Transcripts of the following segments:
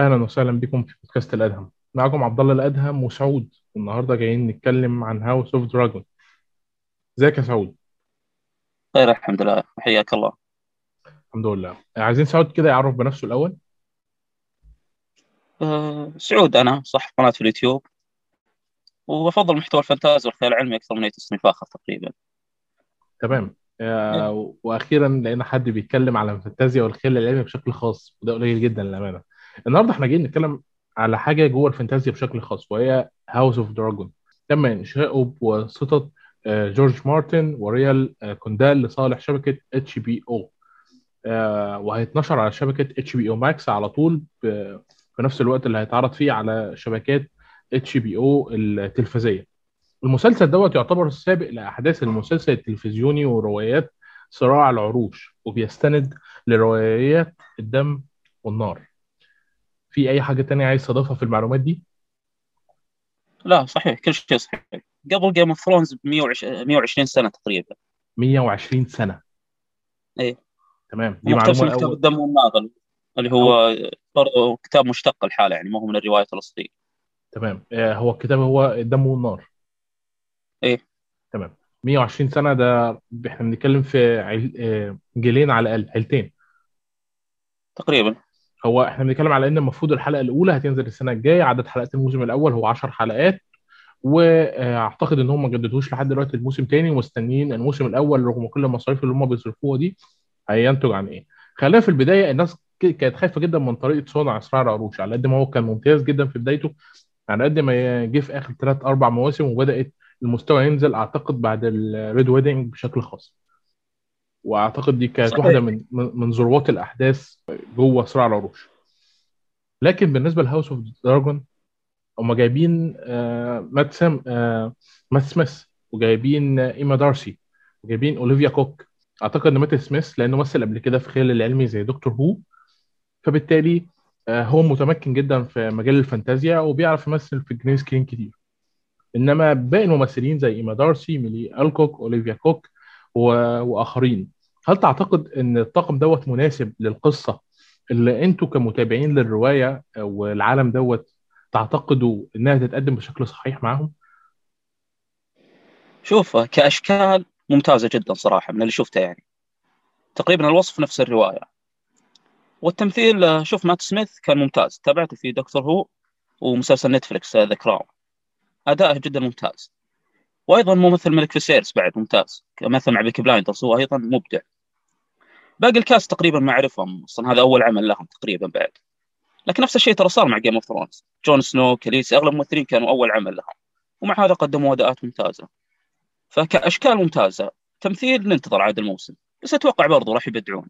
أهلا وسهلا بكم في بودكاست الأدهم. معكم عبد الله الأدهم وسعود. والنهاردة جايين نتكلم عن House of Dragon إزيك يا سعود؟ خير الحمد لله. حياك الله. الحمد لله. عايزين سعود كده يعرف بنفسه الأول؟ أه سعود أنا صاحب قناة في اليوتيوب. وبفضل محتوى الفانتازي والخيال العلمي أكثر من أي تصنيف آخر تقريبا. تمام. إيه. آه وأخيرا لقينا حد بيتكلم على الفانتازيا والخيال العلمي بشكل خاص وده قليل جدا للأمانة. النهارده إحنا جايين نتكلم على حاجة جوه الفانتازيا بشكل خاص وهي House of Dragon تم انشاؤه بواسطة آه، جورج مارتن وريال آه، كوندال لصالح شبكة HBO وهيتنشر على شبكة HBO Max على طول في نفس الوقت اللي هيتعرض فيه على شبكات HBO التلفزية. المسلسل دوت يعتبر السابق لأحداث المسلسل التلفزيوني وروايات صراع العروش وبيستند لروايات الدم والنار. في أي حاجة تانية عايز تضيفها في المعلومات دي؟ لا صحيح. كل شيء صحيح. قبل Game of Thrones ب 120 سنة تقريبا. 120 سنة. إيه. تمام. دي معلومة من كتاب الدم والنار اللي هو برضه كتاب مشتق الحالة يعني ما هو من الروايات الأصلية. تمام. آه، هو الكتاب هو الدم والنار. إيه. تمام. 120 سنة ده إحنا بنتكلم في عيل... آه، جيلين على الأقل عيلتين. تقريبا. هو إحنا بنتكلم على إن المفروض الحلقة الأولى هتنزل السنة الجاية عدد حلقات الموسم الأول هو 10 حلقات واعتقد إن هم ما جددوش لحد دلوقتي الموسم تاني ومستنيين الموسم الأول رغم كل المصاريف اللي هم بيصرفوها دي هينتج عن إيه. خلينا في البداية الناس كانت خايفة جدا من طريقة صنع صراع العروش على قد ما هو كان ممتاز جدا في بدايته على قد ما جه في آخر ثلاث أربع مواسم وبدأت المستوى ينزل أعتقد بعد ال Red Wedding بشكل خاص. وأعتقد دي كانت واحدة من من ذروات الأحداث جوه صراع العروش. لكن بالنسبة ل House of Dragon هم جايبين آه مات سام آه مات سميث وجايبين آه ايما دارسي وجايبين اوليفيا كوك أعتقد إن مات سميث لأنه مثل قبل كده في خيال العلمي زي Doctor Who فبالتالي آه هو متمكن جدا في مجال الفانتازيا وبيعرف يمثل في green screen كتير. إنما باقي الممثلين زي ايما دارسي ميلي الكوك اوليفيا كوك. وآخرين. هل تعتقد إن الطاقم دوت مناسب للقصة اللي أنتوا كمتابعين للرواية والعالم دوت تعتقدوا إنها تتقدم بشكل صحيح معاهم؟ شوف كأشكال ممتازة جدا صراحة من اللي شفته يعني. تقريبا الوصف نفس الرواية. والتمثيل شوف مات سميث كان ممتاز. تابعته في Doctor Who ومسلسل نتفلكس The Crown. أداءه جدا ممتاز. وأيضا ممثل ملك فيسيرس بعد ممتاز. مثل مع Peaky Blinders هو أيضا مبدع. باقي ال cast تقريبا ما أعرفهم أصلا هذا أول عمل لهم تقريبا بعد. لكن نفس الشيء ترى صار مع Game of Thrones جون سنو كاليسي أغلب الممثلين كانوا أول عمل لهم. ومع هذا قدموا أداءات ممتازة. فكأشكال ممتازة. تمثيل ننتظر عاد الموسم. بس أتوقع برضو راح يبدعون.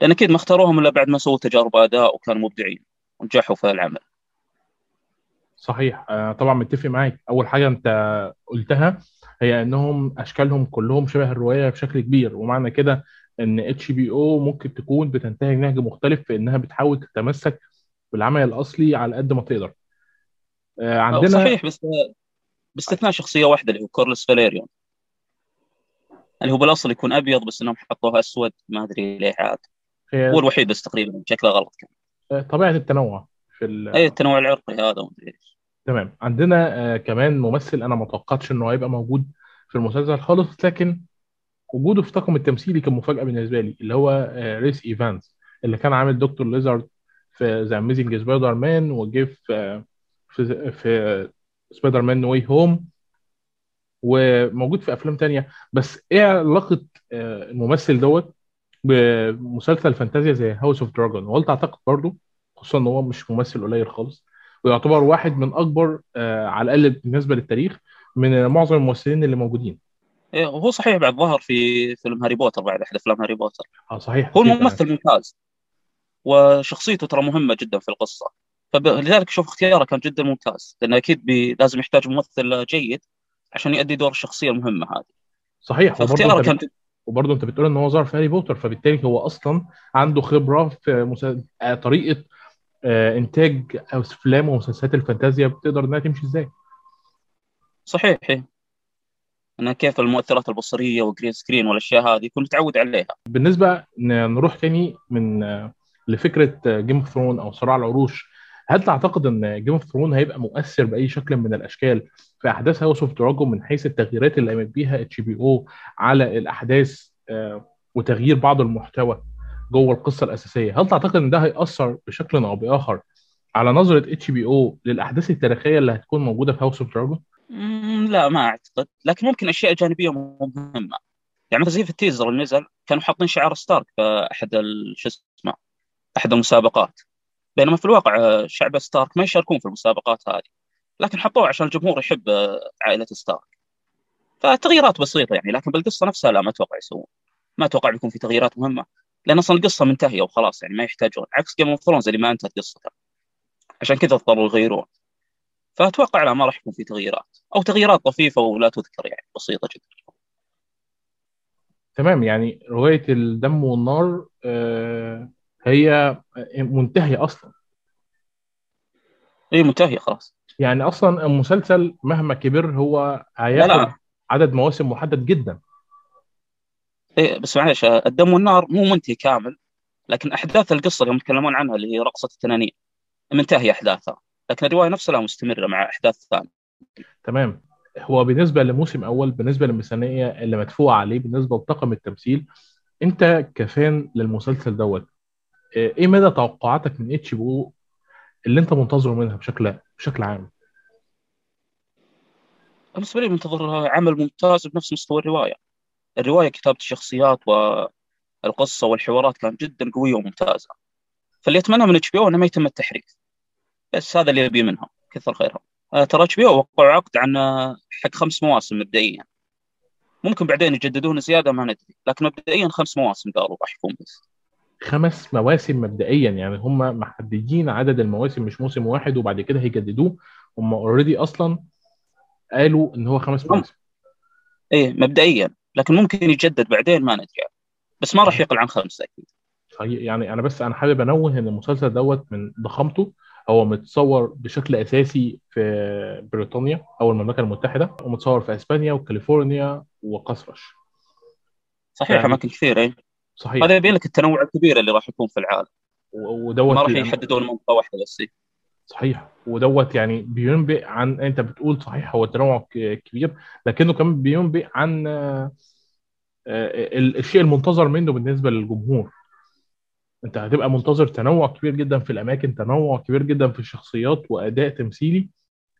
لأن أكيد ما اختاروهم إلا بعد ما سووا تجارب أداء وكانوا مبدعين. ونجحوا في العمل. صحيح. آه، طبعا متفق معاك. أول حاجة أنت قلتها هي إنهم أشكالهم كلهم شبه الرواية بشكل كبير ومعنى كده إن اتش بي أو ممكن تكون بتنتهج نهج مختلف في إنها بتحاول تتمسك بالعمل الأصلي على قد ما تقدر. آه، أو عندنا صحيح بس باستثناء شخصية واحدة اللي هو كورلس فاليريون اللي هو بالأصل يكون أبيض بس إنهم حطوه أسود ما أدري ليه عاد. هو الوحيد بس تقريبا شكله غلط كان. آه، طبيعة التنوع في ال... التنوع العرقي هذا ومدري إيش. تمام. عندنا آه، كمان ممثل أنا ما توقعتش إنه هيبقى موجود في المسلسل خالص لكن وجوده في طاقم التمثيلي كان مفاجأة بالنسبة لي اللي هو آه، ريس إيفانز اللي كان عامل دكتور ليزارد في The Amazing Spider-Man وجه في في Spider-Man Way Home وموجود في أفلام تانية. بس إيه علاقة آه، الممثل دوت بمسلسل فانتازيا زي House of Dragon وهل تعتقد برضه خصوصا إن هو مش ممثل قليل خالص ويعتبر واحد من أكبر آه، على الأقل بالنسبة للتاريخ من معظم الممثلين اللي موجودين. إيه وهو صحيح بعد ظهر في فيلم هاري بوتر بعد أحد أفلام هاري بوتر. آه صحيح. هو الممثل ممتاز. وشخصيته ترى مهمة جدا في القصة. فلذلك شوف اختياره كان جدا ممتاز لأنه أكيد بي لازم يحتاج ممثل جيد عشان يؤدي دور الشخصية المهمة هذه. صحيح. أنت كان بت... وبرضه أنت بتقول إن هو ظهر في هاري بوتر فبالتالي هو أصلا عنده خبرة في مسا... آه، طريقة إنتاج أفلام ومسلسلات الفانتازيا بتقدر إنها تمشي إزاي؟ صحيح إيه. أنا كيف المؤثرات البصرية وال green screen والأشياء هذه كنت متعود عليها. بالنسبة نروح تاني من آه، لفكرة Game of Throne أو صراع العروش. هل تعتقد إن Game of Throne هيبقى مؤثر بأي شكل من الأشكال في احداث House of Dragon من حيث التغييرات اللي قامت بيها HBO على الأحداث آه، وتغيير بعض المحتوى؟ جوه القصة الأساسية. هل تعتقد إن ده هيأثر بشكل أو بآخر على نظرة HBO للأحداث التاريخية اللي هتكون موجودة في House of Dragon لا ما أعتقد. لكن ممكن أشياء جانبية مهمة. يعني مثلا زي في ال teaser اللي نزل كانوا حاطين شعار ستارك في أحد شو اسمه أحد المسابقات. بينما في الواقع آه، شعب ستارك ما يشاركون في المسابقات هذه. لكن حطوه عشان الجمهور يحب آه، عائلة ستارك. فتغييرات بسيطة يعني لكن بالقصة نفسها لا ما أتوقع يسوون. ما أتوقع بيكون في تغييرات مهمة. لأن أصلا القصة منتهية وخلاص يعني ما يحتاجون. عكس Game of Thrones اللي ما أنتهت قصته عشان كذا اضطروا يغيرون. فأتوقع لا ما راح يكون في تغييرات. أو تغييرات طفيفة ولا تذكر يعني بسيطة جدا. تمام يعني رواية الدم والنار آه، هي منتهية أصلا. اي منتهية خلاص. يعني أصلا المسلسل مهما كبر هو هياخد عدد مواسم محدد جدا. إيه بس معلش الدم والنار مو منتهي كامل لكن أحداث القصة اللي هم يتكلمون عنها اللي هي رقصة التنانين منتهية أحداثها لكن الرواية نفسها لا مستمرة مع أحداث ثانية. تمام. هو بالنسبة لموسم أول بالنسبة للميزانية اللي مدفوعة عليه بالنسبة لطاقم التمثيل أنت كفان للمسلسل دوت إيه مدى توقعاتك من اتش بي أو اللي أنت منتظره منها بشكل بشكل عام؟ بالنسبة لي منتظر عمل ممتاز بنفس مستوى الرواية. الرواية كتابة الشخصيات والقصة والحوارات كانت جدا قوية وممتازة. فاللي أتمنى من HBO إنه ما يتم التحريف بس هذا اللي أبي منهم. كثر خيرهم. آه، ترى HBO وقعوا عقد عن آه، حق خمس مواسم مبدئيا. ممكن بعدين يجددون زيادة ما ندري. لكن مبدئيا خمس مواسم قالوا راح يكون بس. خمس مواسم مبدئيا. يعني هم محددين عدد المواسم مش موسم واحد وبعد كده هيجددوه. هم already أصلا قالوا إن هو خمس مواسم. إيه مبدئيا. لكن ممكن يجدد بعدين ما ندري بس ما راح يقل عن خمسة أكيد. يعني أنا بس أنا حابب أنوه إن المسلسل دوت من ضخامته هو متصور بشكل أساسي في بريطانيا أو المملكة المتحدة ومتصور في إسبانيا وكاليفورنيا وقصرش صحيح يعني أماكن كثيرة إيه. صحيح. هذا يبين لك التنوع الكبير اللي راح يكون في العالم. ودوت ما راح يحددون منطقة واحدة بس صحيح. ودوت يعني بينبئ عن انت بتقول صحيح هو التنوع كبير لكنه كمان بينبئ عن آه، آه، الشيء المنتظر منه بالنسبة للجمهور. انت هتبقى منتظر تنوع كبير جدا في الأماكن تنوع كبير جدا في الشخصيات وأداء تمثيلي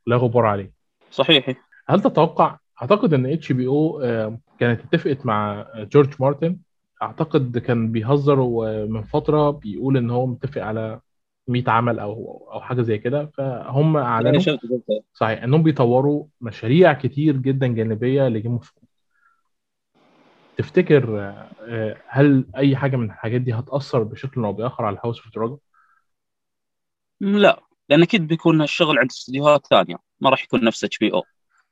لا غبار عليه. صحيح. هل تتوقع أعتقد إن HBO كانت اتفقت مع جورج مارتن. أعتقد كان بيهزر ومن فترة بيقول إن هو متفق على 100 عمل أو أو حاجة زي كده. فهم أعلنوا صحيح إنهم بيطوروا مشاريع كتير جدا جانبية ل Game of تفتكر آه، هل أي حاجة من الحاجات دي هتأثر بشكل أو بآخر على House of Dragon؟ لا لأن أكيد بيكون الشغل عند استديوهات ثانية ما راح يكون نفس HBO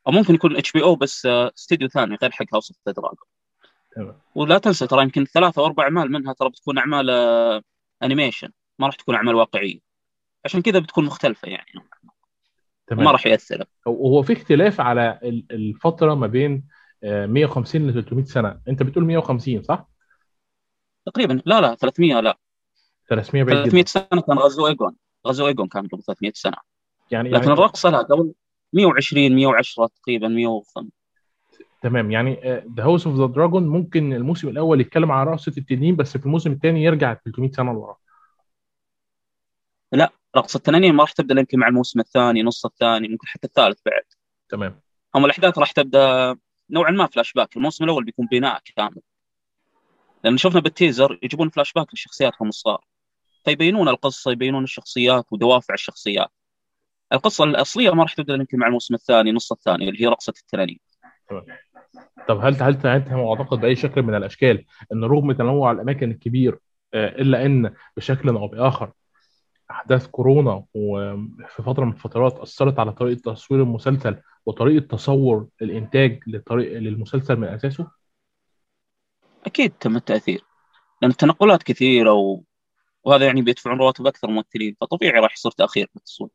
أو ممكن يكون HBO بس آه، استديو ثاني غير حق House of Dragon تمام. ولا تنسى ترى يمكن ثلاثة أو أربع أعمال منها ترى بتكون أعمال animation آه، ما راح تكون أعمال واقعية. عشان كذا بتكون مختلفة يعني. تمام. ما راح يأثر. هو في اختلاف على الفترة ما بين 150 ل 300 سنة. أنت بتقول 150 صح؟ تقريبا. لا لا 300 لا. 300 بعيد 300 سنة كان غزو ايجون غزو ايجون كان قبل 300 سنة. يعني لكن يعني... الرقصه لا قبل 120 110 تقريبا 105 تمام. يعني The House of the Dragon ممكن الموسم الأول يتكلم عن رقصة التنين بس في الموسم الثاني يرجع 300 سنة لورا. رقصه التنانين ما راح تبدأ يمكن مع الموسم الثاني نص الثاني ممكن حتى الثالث بعد. تمام. هم الأحداث راح تبدأ نوعا ما فلاش باك الموسم الأول بيكون بناء كامل. لأن شفنا بال teaser يجيبون فلاش باك لشخصياتهم الصغار. فيبينون القصة يبينون الشخصيات ودوافع الشخصيات. القصة الأصلية ما راح تبدأ يمكن مع الموسم الثاني نص الثاني اللي هي رقصة التنانين. طب هل هل انت معتقد بأي شكل من الأشكال إن رغم تنوع الأماكن الكبير آه، إلا إن بشكل أو بآخر أحداث كورونا وفي فترة من الفترات أثرت على طريقة تصوير المسلسل وطريقة تصور الإنتاج لطريق للمسلسل من أساسه؟ أكيد تم التأثير لأن التنقلات كثيرة و... وهذا يعني بيدفعون رواتب أكثر ممثلين فطبيعي راح يصير تأخير في التصوير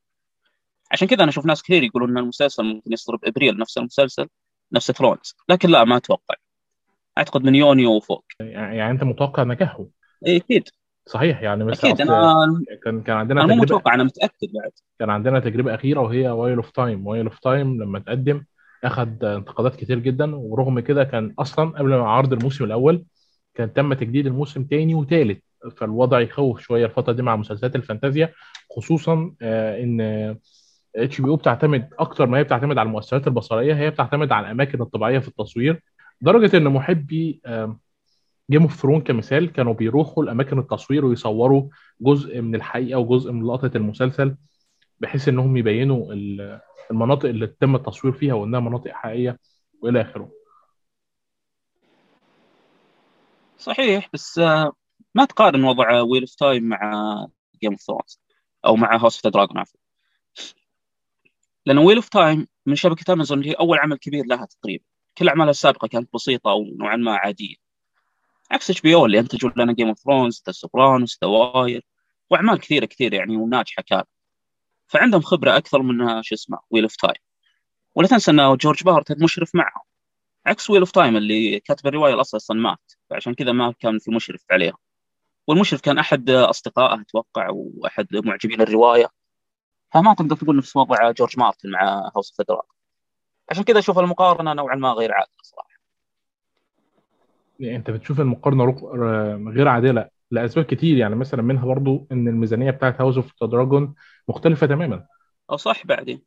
عشان كذا أنا أشوف ناس كثير يقولون إن المسلسل ممكن يصدر بأبريل نفس المسلسل نفس ثرونز لكن لا ما أتوقع أعتقد من يونيو وفوق يعني أنت متوقع نجاحه؟ اي أكيد صحيح يعني مثلا أكيد أنا كان كان عندنا أنا مو متوقع أنا متأكد بعد. كان عندنا تجربة أخيرة وهي Wheel of Time Wheel of Time لما تقدم أخذ انتقادات كتير جدا ورغم كده كان أصلا قبل ما عرض الموسم الأول كان تم تجديد الموسم تاني وتالت. فالوضع يخوف شوية الفترة دي مع مسلسلات الفانتازيا خصوصا آه، إن HBO بتعتمد أكتر ما هي بتعتمد على المؤثرات البصرية هي بتعتمد على الأماكن الطبيعية في التصوير. لدرجه إن محبي Game of Throne كمثال كانوا بيروحوا لأماكن التصوير ويصوروا جزء من الحقيقة وجزء من لقطة المسلسل بحيث إنهم يبينوا ال- المناطق اللي تم التصوير فيها وإنها مناطق حقيقية وإلى آخره. صحيح بس آه، ما تقارن وضع Wheel of Time مع Game of Thrones أو مع House of Dragon عفوا. لأن Wheel of Time من شبكة امازون هي أول عمل كبير لها تقريبا. كل أعمالها السابقة كانت بسيطة أو نوعا ما عادية. عكس HBO اللي انتجوا لنا Game of Thrones The Sopranos The Wire وأعمال كثيرة كثير يعني وناجحة كانت فعندهم خبرة أكثر من شو اسمه Wheel of Time ولا تنسى إن جورج مارتن مشرف معهم. عكس Wheel of Time اللي كاتب الرواية الاصل أصلا مات فعشان كذا ما كان في مشرف عليها. والمشرف كان أحد أصدقائه أتوقع وأحد معجبين الرواية. فما تقدر تقول نفس وضع جورج مارتن مع House of عشان كذا أشوف المقارنة نوعا ما غير عادله صراحة. انت بتشوف المقارنة رق- غير عادلة لأسباب كتير. يعني مثلا منها برضو إن الميزانية بتاعت House of Dragon مختلفة تماما. أو صح بعدين.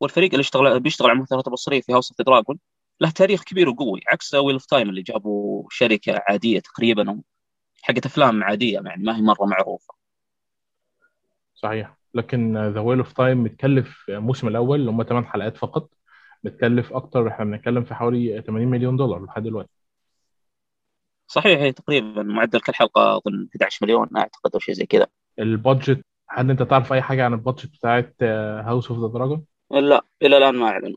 والفريق اللي اشتغل بيشتغل على المؤثرات البصرية في House of Dragon له تاريخ كبير وقوي عكس Wheel of Time اللي جابوا شركة عادية تقريبا حقت أفلام عادية يعني ما هي مرة معروفة. صحيح. لكن The Wheel of Time متكلف الموسم الأول اللي هم 8 حلقات فقط متكلف أكتر. إحنا بنتكلم في حوالي 80 مليون دولار لحد دلوقتي. صحيح هي تقريبا معدل كل حلقة أظن 11 مليون أعتقد أو شيء زي كذا. ال budget هل أنت تعرف أي حاجة عن ال budget بتاعت House of the Dragon لا إلى الآن ما اعلنوا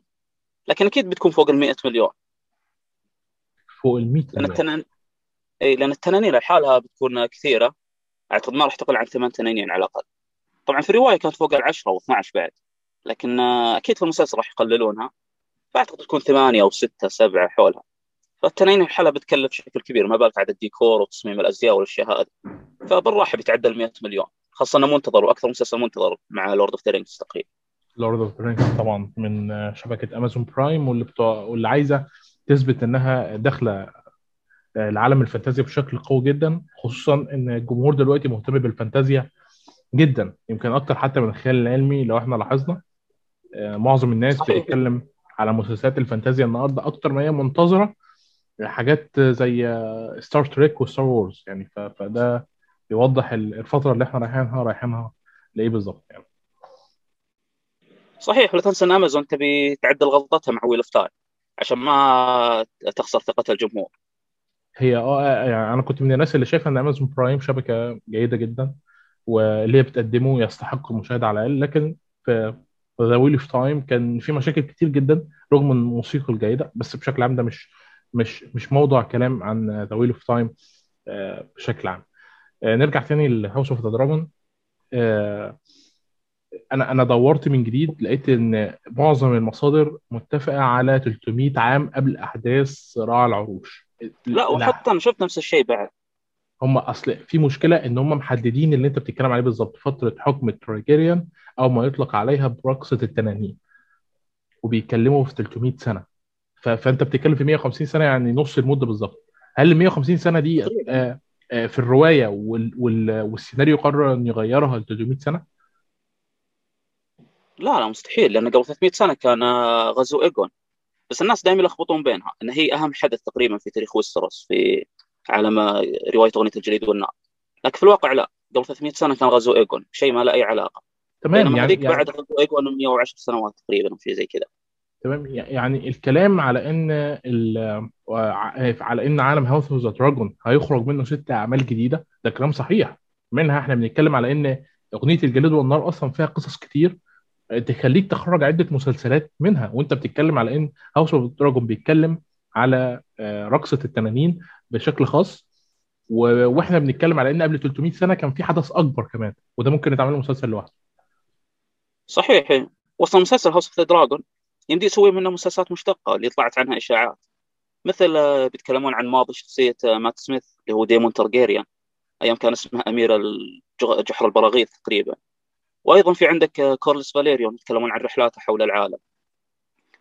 لكن أكيد بتكون فوق ال 100 مليون. فوق ال 100 لأن مليون. التنان إي لأن التنانين لحالها بتكون كثيرة. أعتقد ما راح تقل عن ثمان تنانين على الأقل. طبعا في الرواية كانت فوق ال 10 و12 بعد. لكن آه، أكيد في المسلسل راح يقللونها. فأعتقد تكون ثمانية أو ستة سبعة حولها. فالتنانين لحالها بتكلف بشكل كبير ما بالك عاد الديكور وتصميم الأزياء والأشياء هذه. فبالراحة بيتعدى ال 100 مليون. خاصة إنه منتظر وأكثر مسلسل منتظر مع Lord of the Rings تقريبا. Lord of Rings طبعا من آه، شبكة Amazon Prime واللي بتوع واللي عايزة تثبت إنها داخلة آه، العالم الفانتازيا بشكل قوي جدا. خصوصا إن الجمهور دلوقتي مهتم بالفانتازيا جدا. يمكن أكتر حتى من الخيال العلمي لو إحنا لاحظنا. آه، معظم الناس. بتتكلم على مسلسلات الفانتازيا النهارده أكتر ما هي منتظرة. حاجات زي Star Trek و Star Wars يعني فده يوضح ال- الفترة اللي إحنا رايحينها رايحينها لإيه بالظبط يعني. صحيح ولا تنسى إن امازون تبي تعدل غلطتها مع Wheel of Time عشان ما تخسر ثقة الجمهور. هي آه يعني أنا كنت من الناس اللي شايفة إن Amazon Prime شبكة جيدة جدا واللي هي بتقدمه يستحق المشاهده على الأقل لكن في The Wheel of Time كان في مشاكل كتير جدا رغم الموسيقى الجيدة بس بشكل عام ده مش مش مش موضوع كلام عن The Wheel of Time بشكل عام. آه، نرجع تاني ل House of the Dragon أنا أنا دورت من جديد لقيت إن معظم المصادر متفقة على 300 عام قبل أحداث صراع العروش. لا وحتى أنا شفت نفس الشيء بعد. هم أصل في مشكلة إن هم محددين اللي أنت بتتكلم عليه بالظبط فترة حكم التراجيريان أو ما يطلق عليها برقصه التنانين وبيتكلموا في 300 سنة. فانت بتتكلم في 150 سنة يعني نص المدة بالظبط. هل ال 150 سنة دي آه آه في الرواية وال... وال... والسيناريو قرر إن يغيرها ل 300 سنة؟ لا لا مستحيل لأن قبل 300 سنة كان غزو ايجون بس الناس دائما يلخبطون بينها إن هي أهم حدث تقريبا في تاريخ ويستروس في عالم رواية أغنية الجليد والنار. لكن في الواقع لا قبل 300 سنة كان غزو ايجون شيء ما له أي علاقة. تمام يعني يعني بعد غزو ايجون 110 سنوات تقريبا أو شيء زي كذا. تمام يعني الكلام على إن. على إن عالم House of the Dragon هيخرج منه ست أعمال جديدة ده كلام صحيح منها إحنا بنتكلم على إن أغنية الجليد والنار أصلا فيها قصص كتير تخليك تخرج عدة مسلسلات منها وأنت بتتكلم على إن House of Dragon بيتكلم على آه، رقصة التنانين بشكل خاص وإحنا بنتكلم على إن قبل 300 سنة كان في حدث أكبر كمان وده ممكن يتعمل مسلسل لوحده صحيح. وصل مسلسل House of Dragon يمدي يسوي منه مسلسلات مشتقة اللي طلعت عنها إشاعات. مثل آه، بيتكلمون عن ماضي شخصية آه، مات سميث اللي هو ديمون تارجيريان أيام كان اسمها اميره الجغ- جحر البراغيث تقريبا. وأيضا في عندك كورلس فاليريون يتكلمون عن رحلاته حول العالم.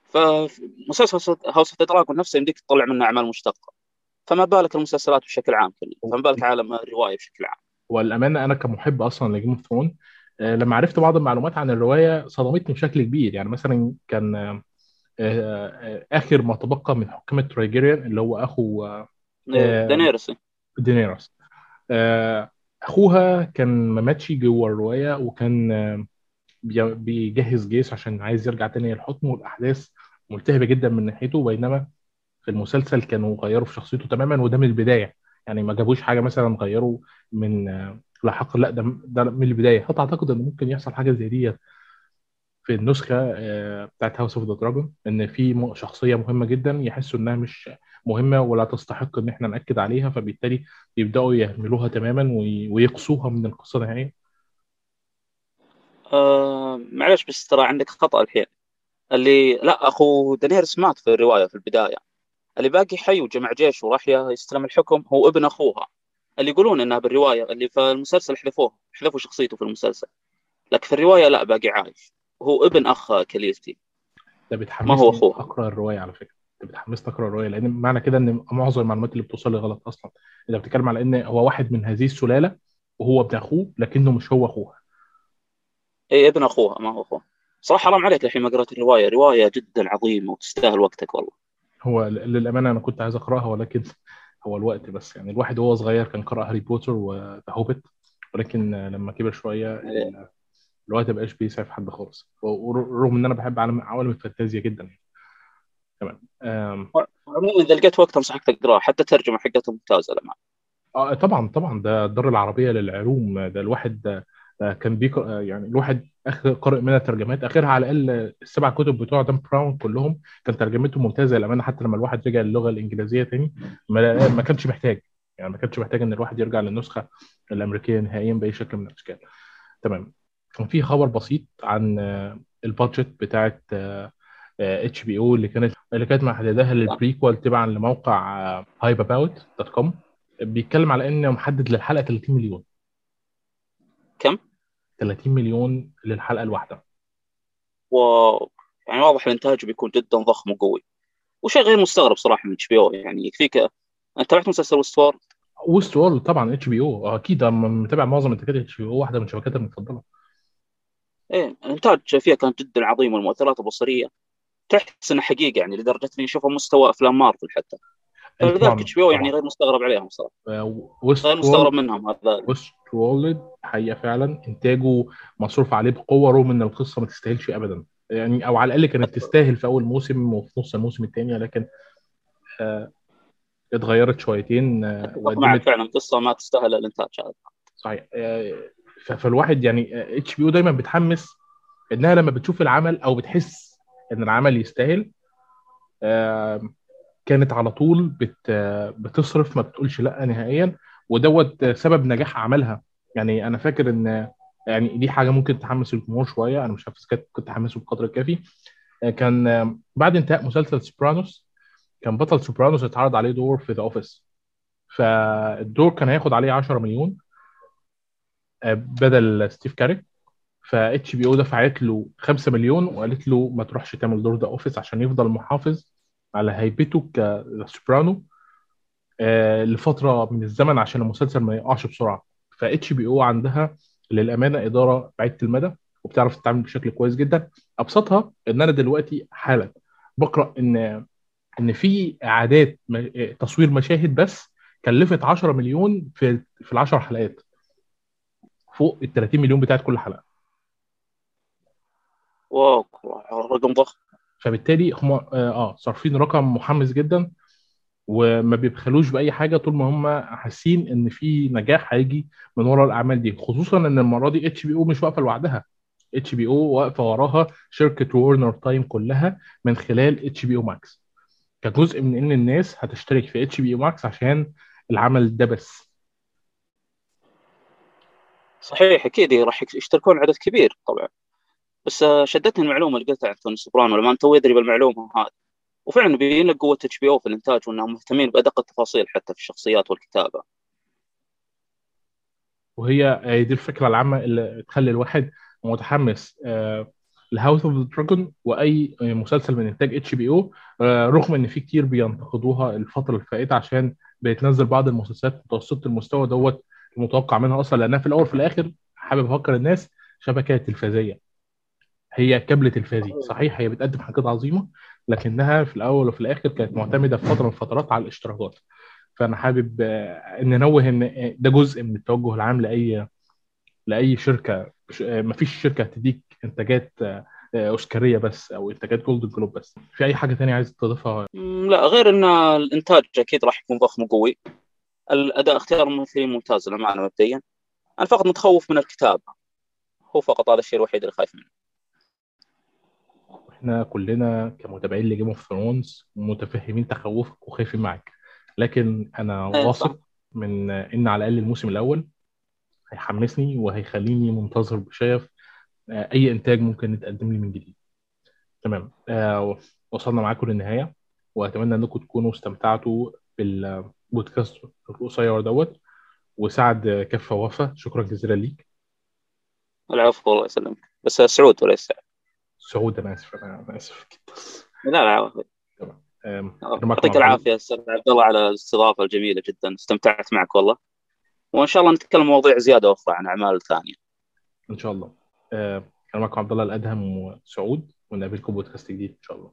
فمسلسل House of Dragon نفسه يمديك تطلع منه أعمال مشتقة. فما بالك المسلسلات بشكل عام كله؟ فما بالك عالم الرواية بشكل عام؟ والأمانة أنا كمحب أصلا ل Game of لما عرفت بعض المعلومات عن الرواية صدمتني بشكل كبير. يعني مثلا كان آه، آه، آخر ما تبقى من حكام تارجيريان اللي هو أخو آه، دينيرس آه، أخوها كان ما ماتش جوه الرواية وكان آه، بي- بيجهز جيش عشان عايز يرجع تاني للحكم والأحداث ملتهبة جدا من ناحيته بينما في المسلسل كانوا غيروا في شخصيته تماما وده من البداية. يعني ما جابوش حاجة مثلا غيروا من آه، لاحقا لا ده ده من البداية. حتى اعتقد إن ممكن يحصل حاجة زي دي في النسخة آه، بتاعت House of the Dragon إن في شخصية مهمة جدا يحسوا إنها مش مهمة ولا تستحق إن إحنا نأكد عليها فبالتالي يبدأوا يهملوها تماما وي- ويقصوها من القصة النهائيه آه معلش بس ترى عندك خطأ الحين. اللي لا أخو دانيرس مات في الرواية في البداية. اللي باقي حي وجمع جيش وراح يستلم الحكم هو ابن أخوها. اللي يقولون إنها بالرواية اللي في المسلسل حذفوه حذفوا شخصيته في المسلسل. لكن في الرواية لا باقي عايش. هو ابن أخ كاليستي ده ما هو أخوها. أقرأ الرواية على فكرة. انت بتحمسني أقرأ الرواية لأن معنى كده إن معظم المعلومات اللي بتوصل لي غلط أصلا. انت بتتكلم على إن هو واحد من هذه السلالة وهو ابن أخوه لكنه مش هو أخوها. اي ابن أخوها ما هو أخوها. صراحة حرام عليك الحين ما قرأت الرواية. رواية جدا عظيمة وتستاهل وقتك والله. هو للأمانة أنا كنت عايز أقرأها ولكن هو الوقت بس. يعني الواحد وهو صغير كان قرأ هاري بوتر وذا هوبيت ولكن لما كبر شوية ال- الوقت مبقاش بيسعف حد خالص. ورغم إن أنا بحب عالم عوالم الفانتازيا جدا. يعني تمام عموما اذا لقيت وقت أنصحك تقرأه حتى الترجمه حقته ممتازة لما آه طبعا طبعا. ده الدار العربية للعلوم. ده الواحد ده ده كان بيقرا يعني الواحد آخر قارئ منها ترجمات آخرها على الأقل السبع كتب بتوع دان براون كلهم كان ترجمتهم ممتازة للأمانة حتى لما الواحد رجع للغة الإنجليزية تاني ما, ما كانش محتاج يعني ما كانش محتاج إن الواحد يرجع للنسخة الأمريكية نهائيا بأي شكل من الأشكال. تمام. كان في خبر بسيط عن آه، ال budget بتاعت HBO اللي كانت اللي كانت محددها لل prequel تبعا لموقع Hype About dot com بيتكلم على إنه محدد للحلقة 30 مليون. كم؟ 30 مليون للحلقة الواحدة. و يعني واضح الانتاج بيكون جدا ضخم وقوي. وشيء غير مستغرب صراحة من HBO. يعني يكفيك أنت تابعت مسلسل Westworld Westworld طبعا HBO. أكيد متابع معظم انتاجات HBO واحدة من شبكاتها المفضلة. إيه الإنتاج فيها كان جدا عظيم والمؤثرات البصرية. تحس إنها حقيقة يعني لدرجة إني أشوفها مستوى أفلام مارفل حتى. فلذلك أو يعني طبعا. غير مستغرب عليهم صراحة. ويست غير مستغرب منهم هذا. Westworld حقيقة فعلا إنتاجه مصروف عليه بقوة رغم إن القصة ما تستاهلش ابدا. يعني أو على الأقل كانت تستاهل في أول موسم وفي نص الموسم الثاني لكن آه، اتغيرت شويتين آه، وقدمت فعلا قصه ما تستاهل الإنتاج هذا. صحيح آه، فالواحد يعني اتش بي أو دايما بتحمس إنها لما بتشوف العمل أو بتحس إن العمل يستاهل آه، كانت على طول بت بتصرف ما بتقولش لأ نهائيا. ودوت سبب نجاح اعمالها يعني أنا فاكر إن يعني دي حاجة ممكن تحمس الجمهور شوية. أنا مش عارف كانت كنت تحمسه بقدر الكافي كان بعد انتهاء مسلسل سوبرانوس كان بطل سوبرانوس اتعرض عليه دور في The Office فالدور كان هياخد عليه 10 مليون آه، بدل ستيف كاريل ف HBO دفعت له 5 مليون وقالت له ما تروحش تعمل دور The Office عشان يفضل محافظ. على هيبته كسوبرانو آه، لفترة من الزمن عشان المسلسل ما يقعش بسرعة. ف HBO عندها للأمانة إدارة بعيدة المدى وبتعرف تتعامل بشكل كويس جدا. أبسطها إن أنا دلوقتي حالا بقرأ إن إن في اعادات تصوير مشاهد بس كلفت 10 مليون في في ال 10 حلقات. فوق ال 30 مليون بتاعت كل حلقة. واو رقم ضخم. فبالتالي هم آه آه، صارفين رقم محمس جدا وما بيبخلوش بأي حاجة طول ما هم حاسين إن في نجاح هيجي من ورا الأعمال دي خصوصا إن المرة دي HBO مش واقفة لوحدها. HBO واقفة وراها شركة Warner Time كلها من خلال HBO Max كجزء من إن الناس هتشترك في HBO Max عشان العمل ده بس. صحيح أكيد راح يشتركون عدد كبير طبعا. بس آه، شدتني المعلومة اللي قلتها عن توني سوبرانو لما انت يدري بالمعلومة هذه. وفعلا بيبين لك قوة HBO في الإنتاج وإنهم مهتمين بأدق التفاصيل حتى في الشخصيات والكتابة. آه، وهي هي دي الفكرة العامة اللي تخلي الواحد متحمس. ل House of the Dragon وأي مسلسل من إنتاج HBO رغم إن في كتير بينتقدوها الفترة اللي فاتت عشان بتنزل بعض المسلسلات متوسطة المستوى دون المتوقع منها أصلا لأنها في الأول وفي الآخر حابب أفكر الناس شبكة تلفزيه هي كابل تلفزي صحيح هي بتقدم حاجات عظيمة لكنها في الأول وفي الآخر كانت معتمدة في فترة من الفترات على الاشتراكات. فأنا حابب إن ننوه إن ده جزء من التوجه العام لأي لأي شركة. مفيش شركة هتديك إنتاجات آه، أوسكارية بس أو إنتاجات Golden Globe بس. في أي حاجة تانية عايز تضيفها؟ لا غير إن الإنتاج أكيد راح يكون ضخم وقوي. الأداء اختيار الممثلين ممتاز للامانه مبدئيا. أنا فقط متخوف من الكتابة. هو فقط هذا الشيء الوحيد اللي خايف منه. إحنا كلنا كمتابعين ل Game of Thrones متفهمين تخوفك وخايفين معاك. لكن أنا واثق من إن على الأقل الموسم الأول هيحمسني وهيخليني منتظر بشغف آه، أي إنتاج ممكن يتقدم لي من جديد. تمام. آه، وصلنا معاكم للنهاية وأتمنى إنكم تكونوا استمتعتوا بالبودكاست القصير دوت. وسعد كفه وفا شكرا جزيلا ليك. العفو الله يسلمك. بس سعود وليس. سعد سعود أنا آسف أنا آسف. جدا لا لا معكم يعطيك العافية أستاذ عبد الله على الاستضافة الجميلة جدا استمتعت معك والله. وإن شاء الله نتكلم مواضيع زيادة أخرى عن أعمال ثانية. إن شاء الله. كان معكم عبد الله الأدهم وسعود ونقابلكم بودكاست جديد إن شاء الله.